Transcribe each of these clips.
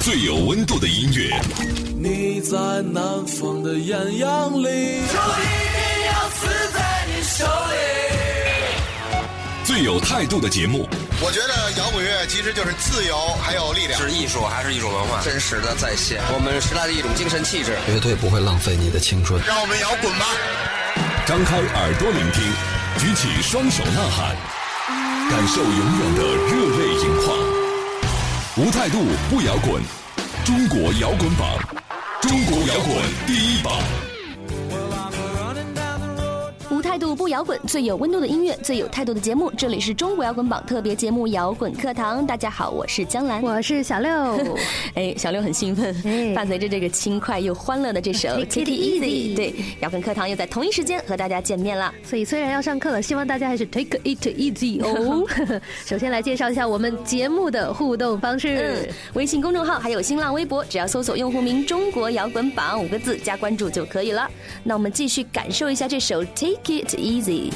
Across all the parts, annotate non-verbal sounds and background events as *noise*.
最有温度的音乐，你在南方的艳阳里，就一定要死在你手里。最有态度的节目，我觉得摇滚乐其实就是自由，还有力量。是艺术还是一种文化？真实的再现我们时代的一种精神气质。绝对不会浪费你的青春。让我们摇滚吧！张开耳朵聆听，举起双手呐喊，感受永远的热泪盈眶。无态度不摇滚，中国摇滚榜，中国摇滚第一榜。不摇滚，最有温度的音乐，最有态度的节目。这里是中国摇滚榜特别节目《摇滚课堂》。大家好，我是江兰，我是小六。*laughs* 哎，小六很兴奋，伴随着这个轻快又欢乐的这首 *laughs*《Take It Easy》，对，摇滚课堂又在同一时间和大家见面了。所以虽然要上课了，希望大家还是 Take It Easy 哦。*laughs* 首先来介绍一下我们节目的互动方式：嗯微信公众号还有新浪微博，只要搜索用户名“中国摇滚榜”五个字加关注就可以了。那我们继续感受一下这首《Take》。Take it easy.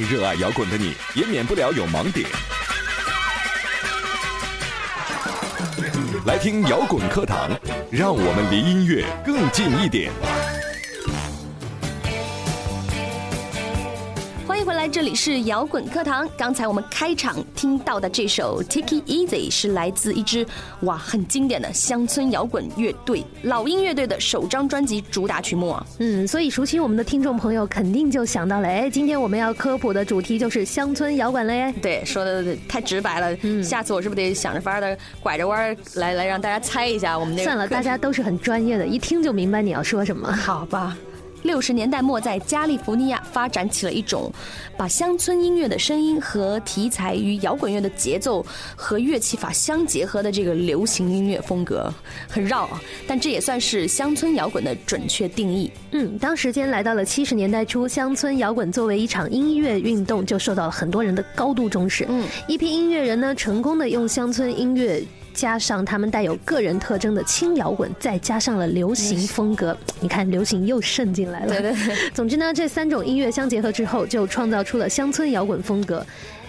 热爱摇滚的你，也免不了有盲点。来听摇滚课堂，让我们离音乐更近一点。欢迎回来，这里是摇滚课堂。刚才我们开场听到的这首《Take It Easy》是来自一支哇很经典的乡村摇滚乐队老鹰乐队的首张专辑主打曲目啊。嗯，所以熟悉我们的听众朋友肯定就想到了，哎，今天我们要科普的主题就是乡村摇滚了耶。对，说的太直白了。嗯，下次我是不是得想着法儿的拐着弯儿来来让大家猜一下我们那个？算了，大家都是很专业的，一听就明白你要说什么。好吧。六十年代末，在加利福尼亚发展起了一种把乡村音乐的声音和题材与摇滚乐的节奏和乐器法相结合的这个流行音乐风格，很绕啊，但这也算是乡村摇滚的准确定义。嗯，当时间来到了七十年代初，乡村摇滚作为一场音乐运动，就受到了很多人的高度重视。嗯，一批音乐人呢，成功的用乡村音乐。加上他们带有个人特征的轻摇滚，再加上了流行风格，你看流行又渗进来了。对对对。总之呢，这三种音乐相结合之后，就创造出了乡村摇滚风格。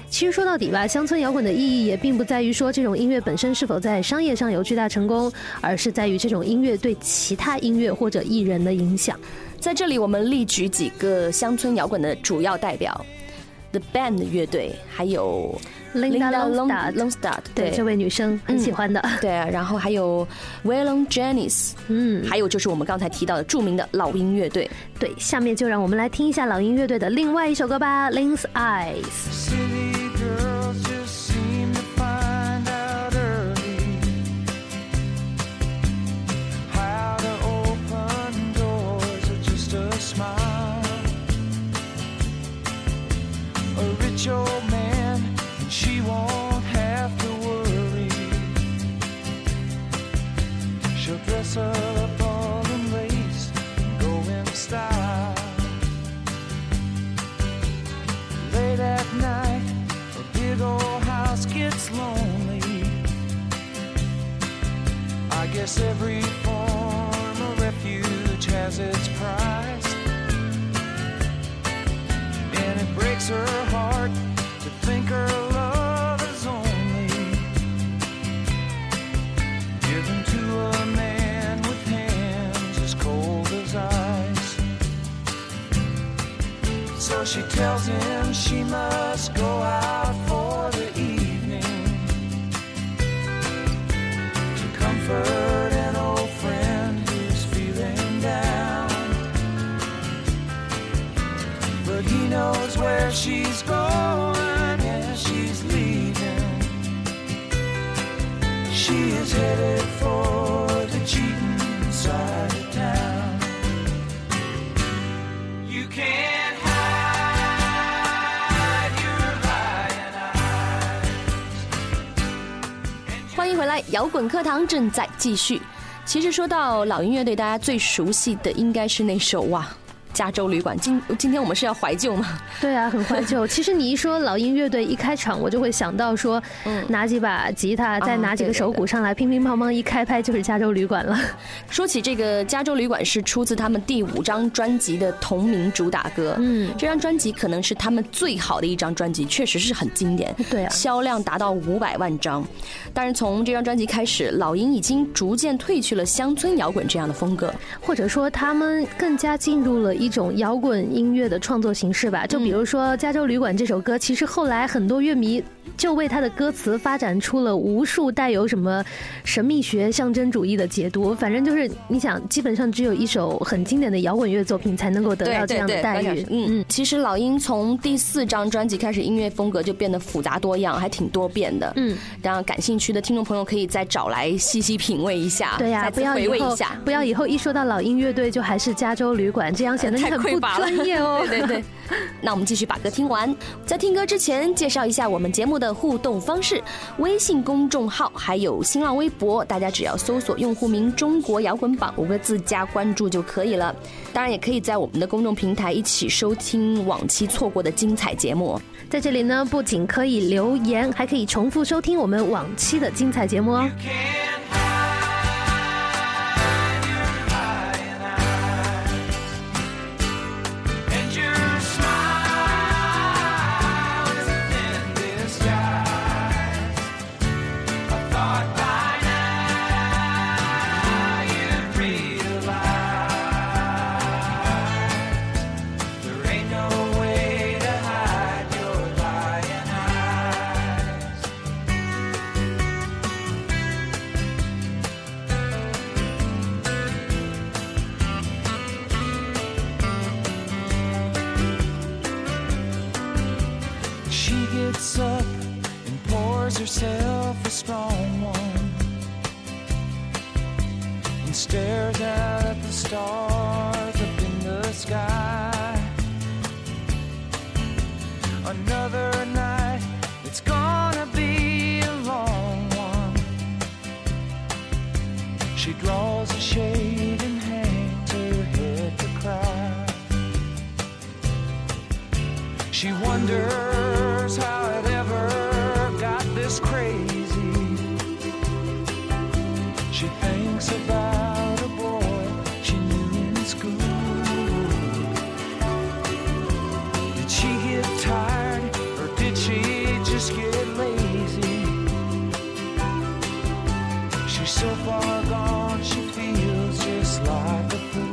其实说到底吧，乡村摇滚的意义也并不在于说这种音乐本身是否在商业上有巨大成功，而是在于这种音乐对其他音乐或者艺人的影响。在这里，我们列举几个乡村摇滚的主要代表：The Band 乐队，还有 Linda Longstadt Longstadt，对这位女生很喜欢的。对啊，然后还有 Waylon Jennings，嗯，还有就是我们刚才提到的著名的老鹰乐队。对，下面就让我们来听一下老鹰乐队的另外一首歌吧，《Lyn's Eyes》。Lonely. I guess every 回来，摇滚课堂正在继续。其实说到老音乐队，大家最熟悉的应该是那首哇。加州旅馆，今今天我们是要怀旧吗？对啊，很怀旧。*laughs* 其实你一说老鹰乐队，一开场我就会想到说，嗯拿几把吉他，再拿几个手鼓上来，乒乒乓乓一开拍就是加州旅馆了。*laughs* 说起这个加州旅馆，是出自他们第五张专辑的同名主打歌。嗯，这张专辑可能是他们最好的一张专辑，确实是很经典。对啊，销量达到五百万张。但是从这张专辑开始，老鹰已经逐渐褪去了乡村摇滚这样的风格，或者说他们更加进入了一种摇滚音乐的创作形式吧。就比如说《加州旅馆》这首歌，其实后来很多乐迷就为它的歌词发展出了无数带有什么神秘学、象征主义的解读。反正就是你想，基本上只有一首很经典的摇滚乐作品才能够得到这样的待遇。嗯嗯，其实老鹰从第四张专辑开始，音乐风格就变得复杂多样，还挺多变的。嗯，然后感兴趣的听众朋友可以再找来细细品味一下。对呀、不要回味一下，不要以后一说到老鹰乐队就还是加州旅馆，这样显得你很不专业哦。*laughs* 对对对，那我们继续把歌听完。在听歌之前，介绍一下我们节目的互动方式：微信公众号还有新浪微博，大家只要搜索用户名“中国摇滚榜”五个字加关注就可以了。当然，也可以在我们的公众平台一起收听往期错过的精彩节目。在这里呢，不仅可以留言，还可以重复收听我们往期的精彩节目哦。And stares out at the stars up in the sky. Another night, it's gonna be a long one. She draws a shade and hangs her head to cry. She wonders how it ever got this crazy. She thinks about so far gone, she feels just like a fool.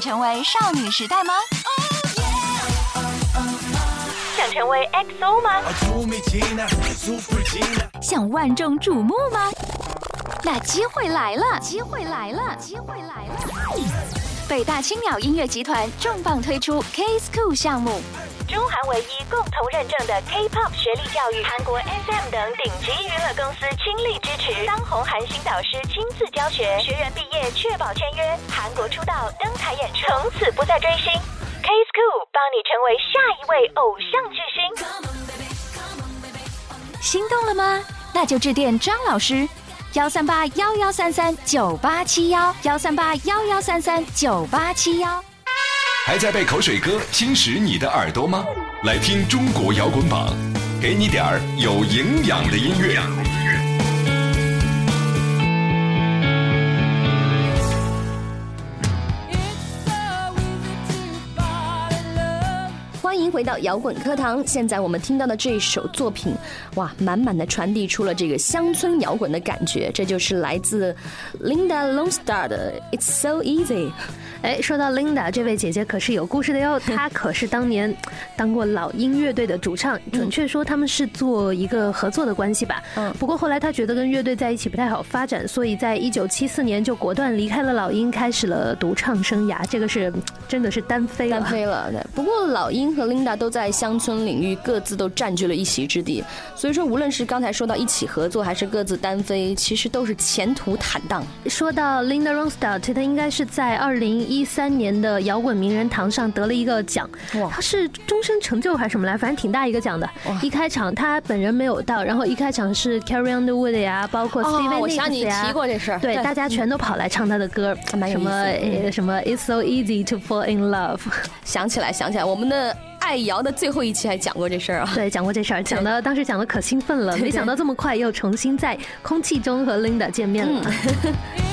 想成为少女时代吗？想成为 XO 吗？想万众瞩目吗？那机会来了，机会来了，机会来了！北大青鸟音乐集团重磅推出 K School 项目，中韩唯一共同认证的 K-pop 学历教育，韩国 SM 等顶级娱乐公司倾力支持，当红韩星导师亲自教学，学员毕业确保签约，韩国出道登台演出，从此不再追星。K School 帮你成为下一位偶像巨星，心动了吗？那就致电张老师。幺三八幺幺三三九八七幺，幺三八幺幺三三九八七幺。还在被口水歌侵蚀你的耳朵吗？来听中国摇滚榜，给你点儿有营养的音乐。迎回到摇滚课堂。现在我们听到的这首作品，哇，满满的传递出了这个乡村摇滚的感觉。这就是来自 Linda Longstar 的《It's So Easy》。哎，说到 Linda 这位姐姐可是有故事的哟，她可是当年当过老鹰乐队的主唱，准确说他们是做一个合作的关系吧。嗯，不过后来她觉得跟乐队在一起不太好发展，所以在一九七四年就果断离开了老鹰，开始了独唱生涯。这个是真的是单飞了，单飞了。对，不过老鹰和 Linda 都在乡村领域各自都占据了一席之地，所以说无论是刚才说到一起合作，还是各自单飞，其实都是前途坦荡。说到 Linda Ronstadt，她应该是在二零。一三年的摇滚名人堂上得了一个奖，他是终身成就还是什么来？反正挺大一个奖的。一开场他本人没有到，然后一开场是 Carrie Underwood 呀，包括 Steven Nicks 呀，你提过这事儿，对，大家全都跑来唱他的歌，什么什么 It's so easy to fall in love。想起来，想起来，我们的爱瑶的最后一期还讲过这事儿啊，对，讲过这事儿，讲的当时讲的可兴奋了，没想到这么快又重新在空气中和 Linda 见面了。是 *laughs*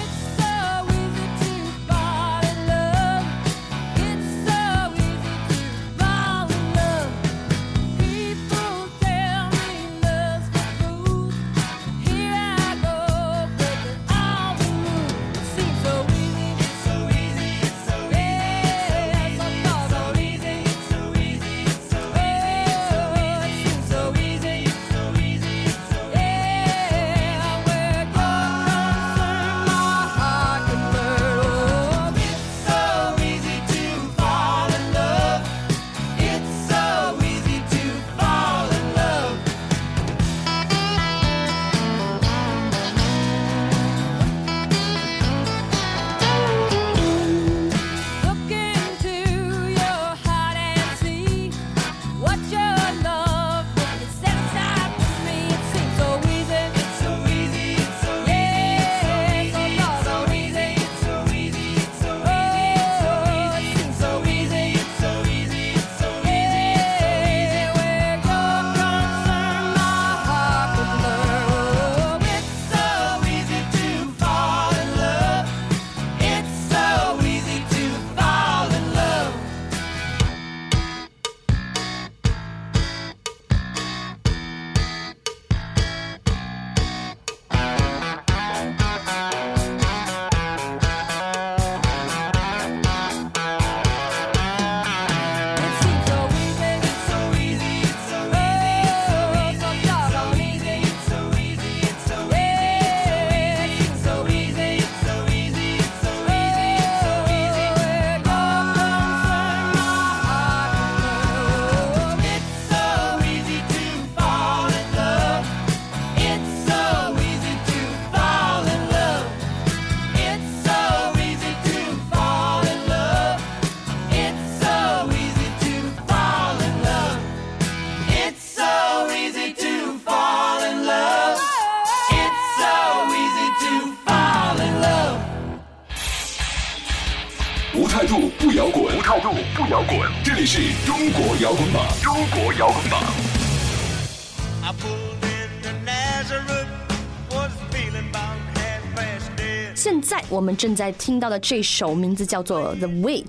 我们正在听到的这首名字叫做《The Wait》，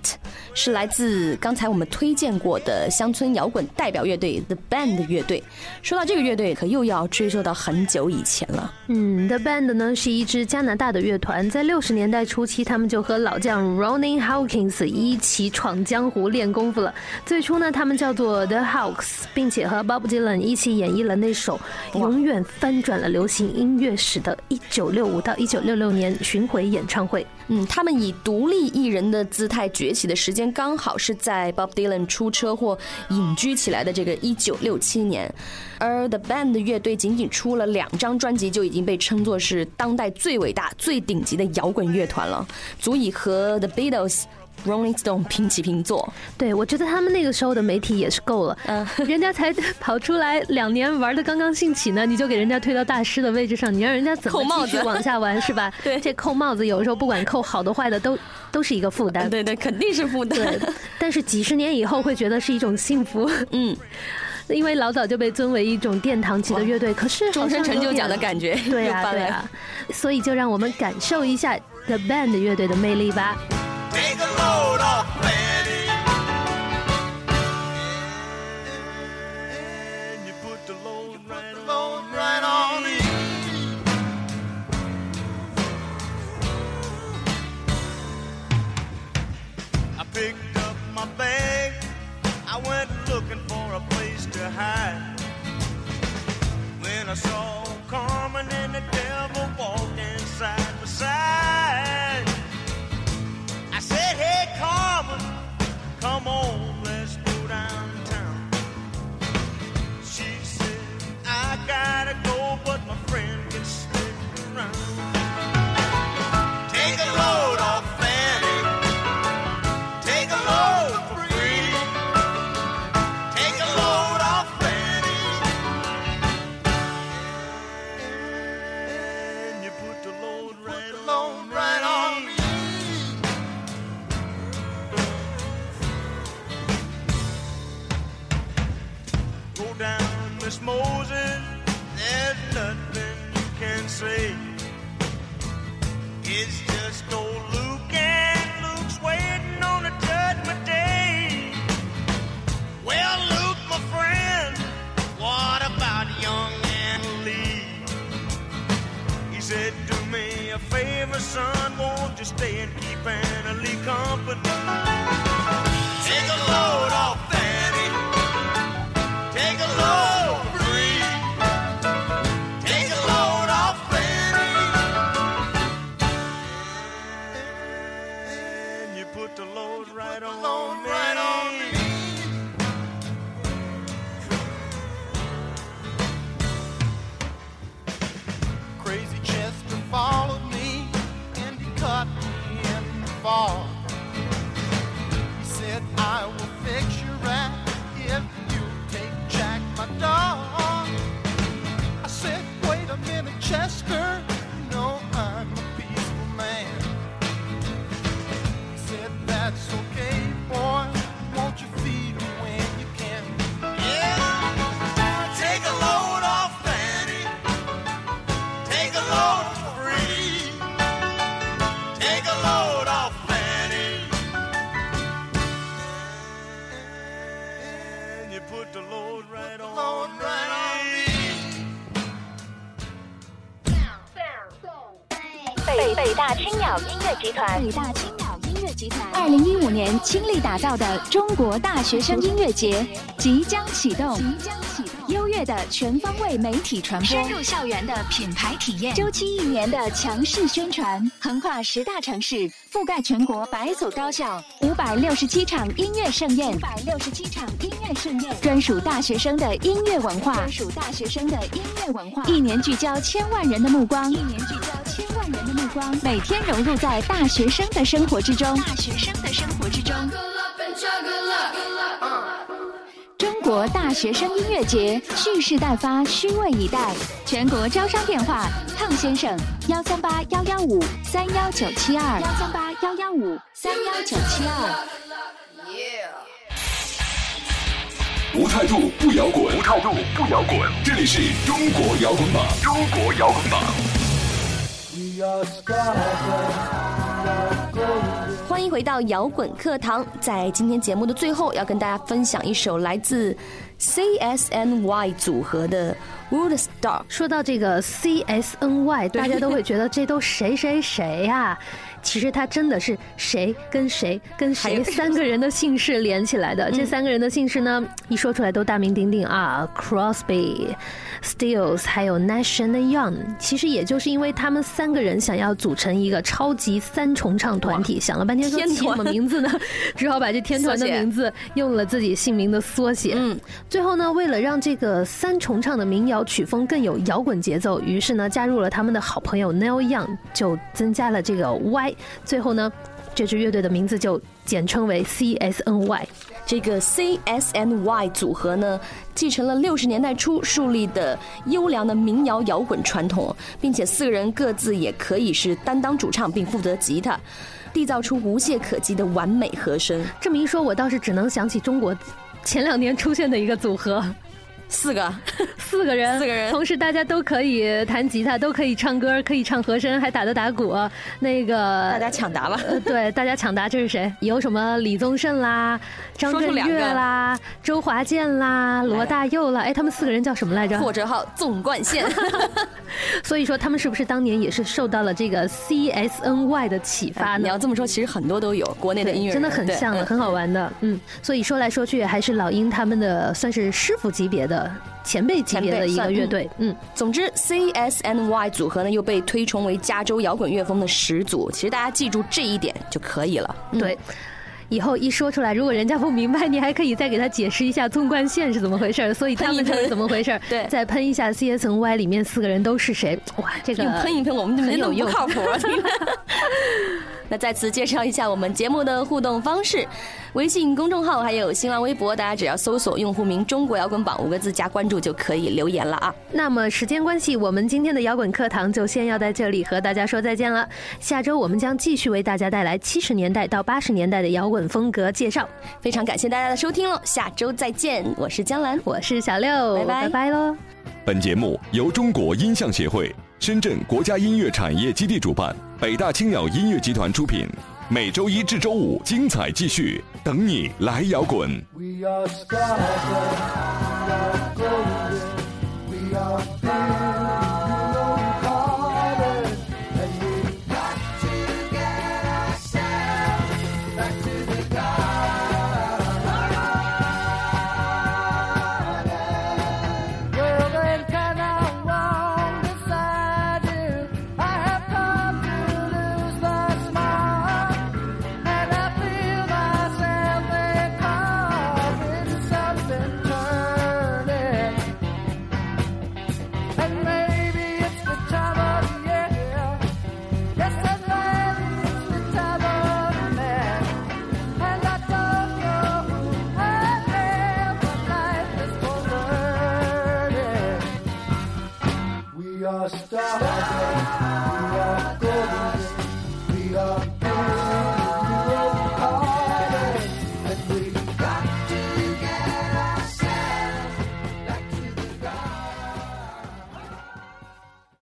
是来自刚才我们推荐过的乡村摇滚代表乐队 The Band 乐队。说到这个乐队，可又要追溯到很久以前了。嗯，The Band 呢是一支加拿大的乐团，在六十年代初期，他们就和老将 Ronnie Hawkins 一起闯江湖练功夫了。最初呢，他们叫做 The Hawks，并且和 Bob Dylan 一起演绎了那首永远翻转了流行音乐史的1965到1966年巡回演唱会。嗯，他们以独立艺人的姿态崛起的时间，刚好是在 Bob Dylan 出车祸隐居起来的这个一九六七年，而 The Band 乐队仅仅出了两张专辑，就已经被称作是当代最伟大、最顶级的摇滚乐团了，足以和 The Beatles。Rolling Stone 平起平坐，对我觉得他们那个时候的媒体也是够了，嗯，人家才跑出来两年玩的刚刚兴起呢，你就给人家推到大师的位置上，你让人家怎么继续往下玩是吧？*laughs* 对，这扣帽子有时候不管扣好的坏的都都是一个负担，对对，肯定是负担。但是几十年以后会觉得是一种幸福，嗯，因为老早就被尊为一种殿堂级的乐队，可是终身成就奖的感觉，对呀对呀，所以就让我们感受一下 The Band 乐队的魅力吧。Take a load off Fanny. And you put the load right, load right on me. I picked up my bag. I went looking for a place to hide. When I saw son, won't you stay and keep Anna Lee company? Take a load off 音乐集团，北大青鸟音乐集团，二零一五年倾力打造的中国大学生音乐节即将启动，即将启的全方位媒体传播，深入校园的品牌体验，周期一年的强势宣传，横跨十大城市，覆盖全国百所高校，五百六十七场音乐盛宴，五百六十七场音乐盛宴，专属大学生的音乐文化，专属大学生的音乐文化，一年聚焦千万人的目光，一年聚焦千万人的目光，每天融入在大学生的生活之中，大学生的生活之中。中国大学生音乐节蓄势待发，虚位以待。全国招商电话：汤先生，幺三八幺幺五三幺九七二，幺三八幺幺五三幺九七二。无态度不摇滚，无态度不摇滚。这里是中国摇滚榜，中国摇滚榜。欢迎迎回到摇滚课堂。在今天节目的最后，要跟大家分享一首来自 CSNY 组合的《Woodstock》。说到这个 CSNY，大家都会觉得这都谁谁谁呀、其实他真的是谁跟谁跟谁三个人的姓氏连起来的。这三个人的姓氏呢，一说出来都大名鼎鼎啊，Crosby、Stills 还有 Nash and Young。其实也就是因为他们三个人想要组成一个超级三重唱团体，想了半天说天起什么名字呢？只好把这天团的名字用了自己姓名的缩写。嗯，最后呢，为了让这个三重唱的民谣曲风更有摇滚节奏，于是呢，加入了他们的好朋友 Neil Young，就增加了这个 Y。最后呢，这支乐队的名字就简称为 CSNY。这个 CSNY 组合呢，继承了六十年代初树立的优良的民谣摇滚传统，并且四个人各自也可以是担当主唱并负责吉他，缔造出无懈可击的完美和声。这么一说，我倒是只能想起中国前两年出现的一个组合。四个，*laughs* 四个人，四个人同时大家都可以弹吉他，都可以唱歌，可以唱和声，还打得打鼓。那个大家抢答吧。呃，对，大家抢答，这是谁？有什么李宗盛啦、张震岳啦、周华健啦、罗大佑啦？哎，他们四个人叫什么来着？破折号纵贯线。*laughs* 所以说，他们是不是当年也是受到了这个 CSNY 的启发呢？你要这么说，其实很多都有国内的音乐真的很像的，很好玩的。嗯，所以说来说去，还是老鹰他们的算是师傅级别的。前辈级别的一个乐队，嗯，总之 CSNY 组合呢又被推崇为加州摇滚乐风的始祖。其实大家记住这一点就可以了。对，以后一说出来，如果人家不明白，你还可以再给他解释一下纵贯线是怎么回事，所以他们是怎么回事，*laughs* 对，再喷一下 CSNY 里面四个人都是谁？哇，*laughs* 这个喷一喷，我们就没有用，不靠谱。*laughs* 那再次介绍一下我们节目的互动方式，微信公众号还有新浪微博，大家只要搜索用户名“中国摇滚榜”五个字加关注就可以留言了啊。那么时间关系，我们今天的摇滚课堂就先要在这里和大家说再见了。下周我们将继续为大家带来七十年代到八十年代的摇滚风格介绍。非常感谢大家的收听喽，下周再见，我是江兰，我是小六，拜拜拜拜喽。本节目由中国音像协会、深圳国家音乐产业基地主办，北大青鸟音乐集团出品。每周一至周五精彩继续，等你来摇滚。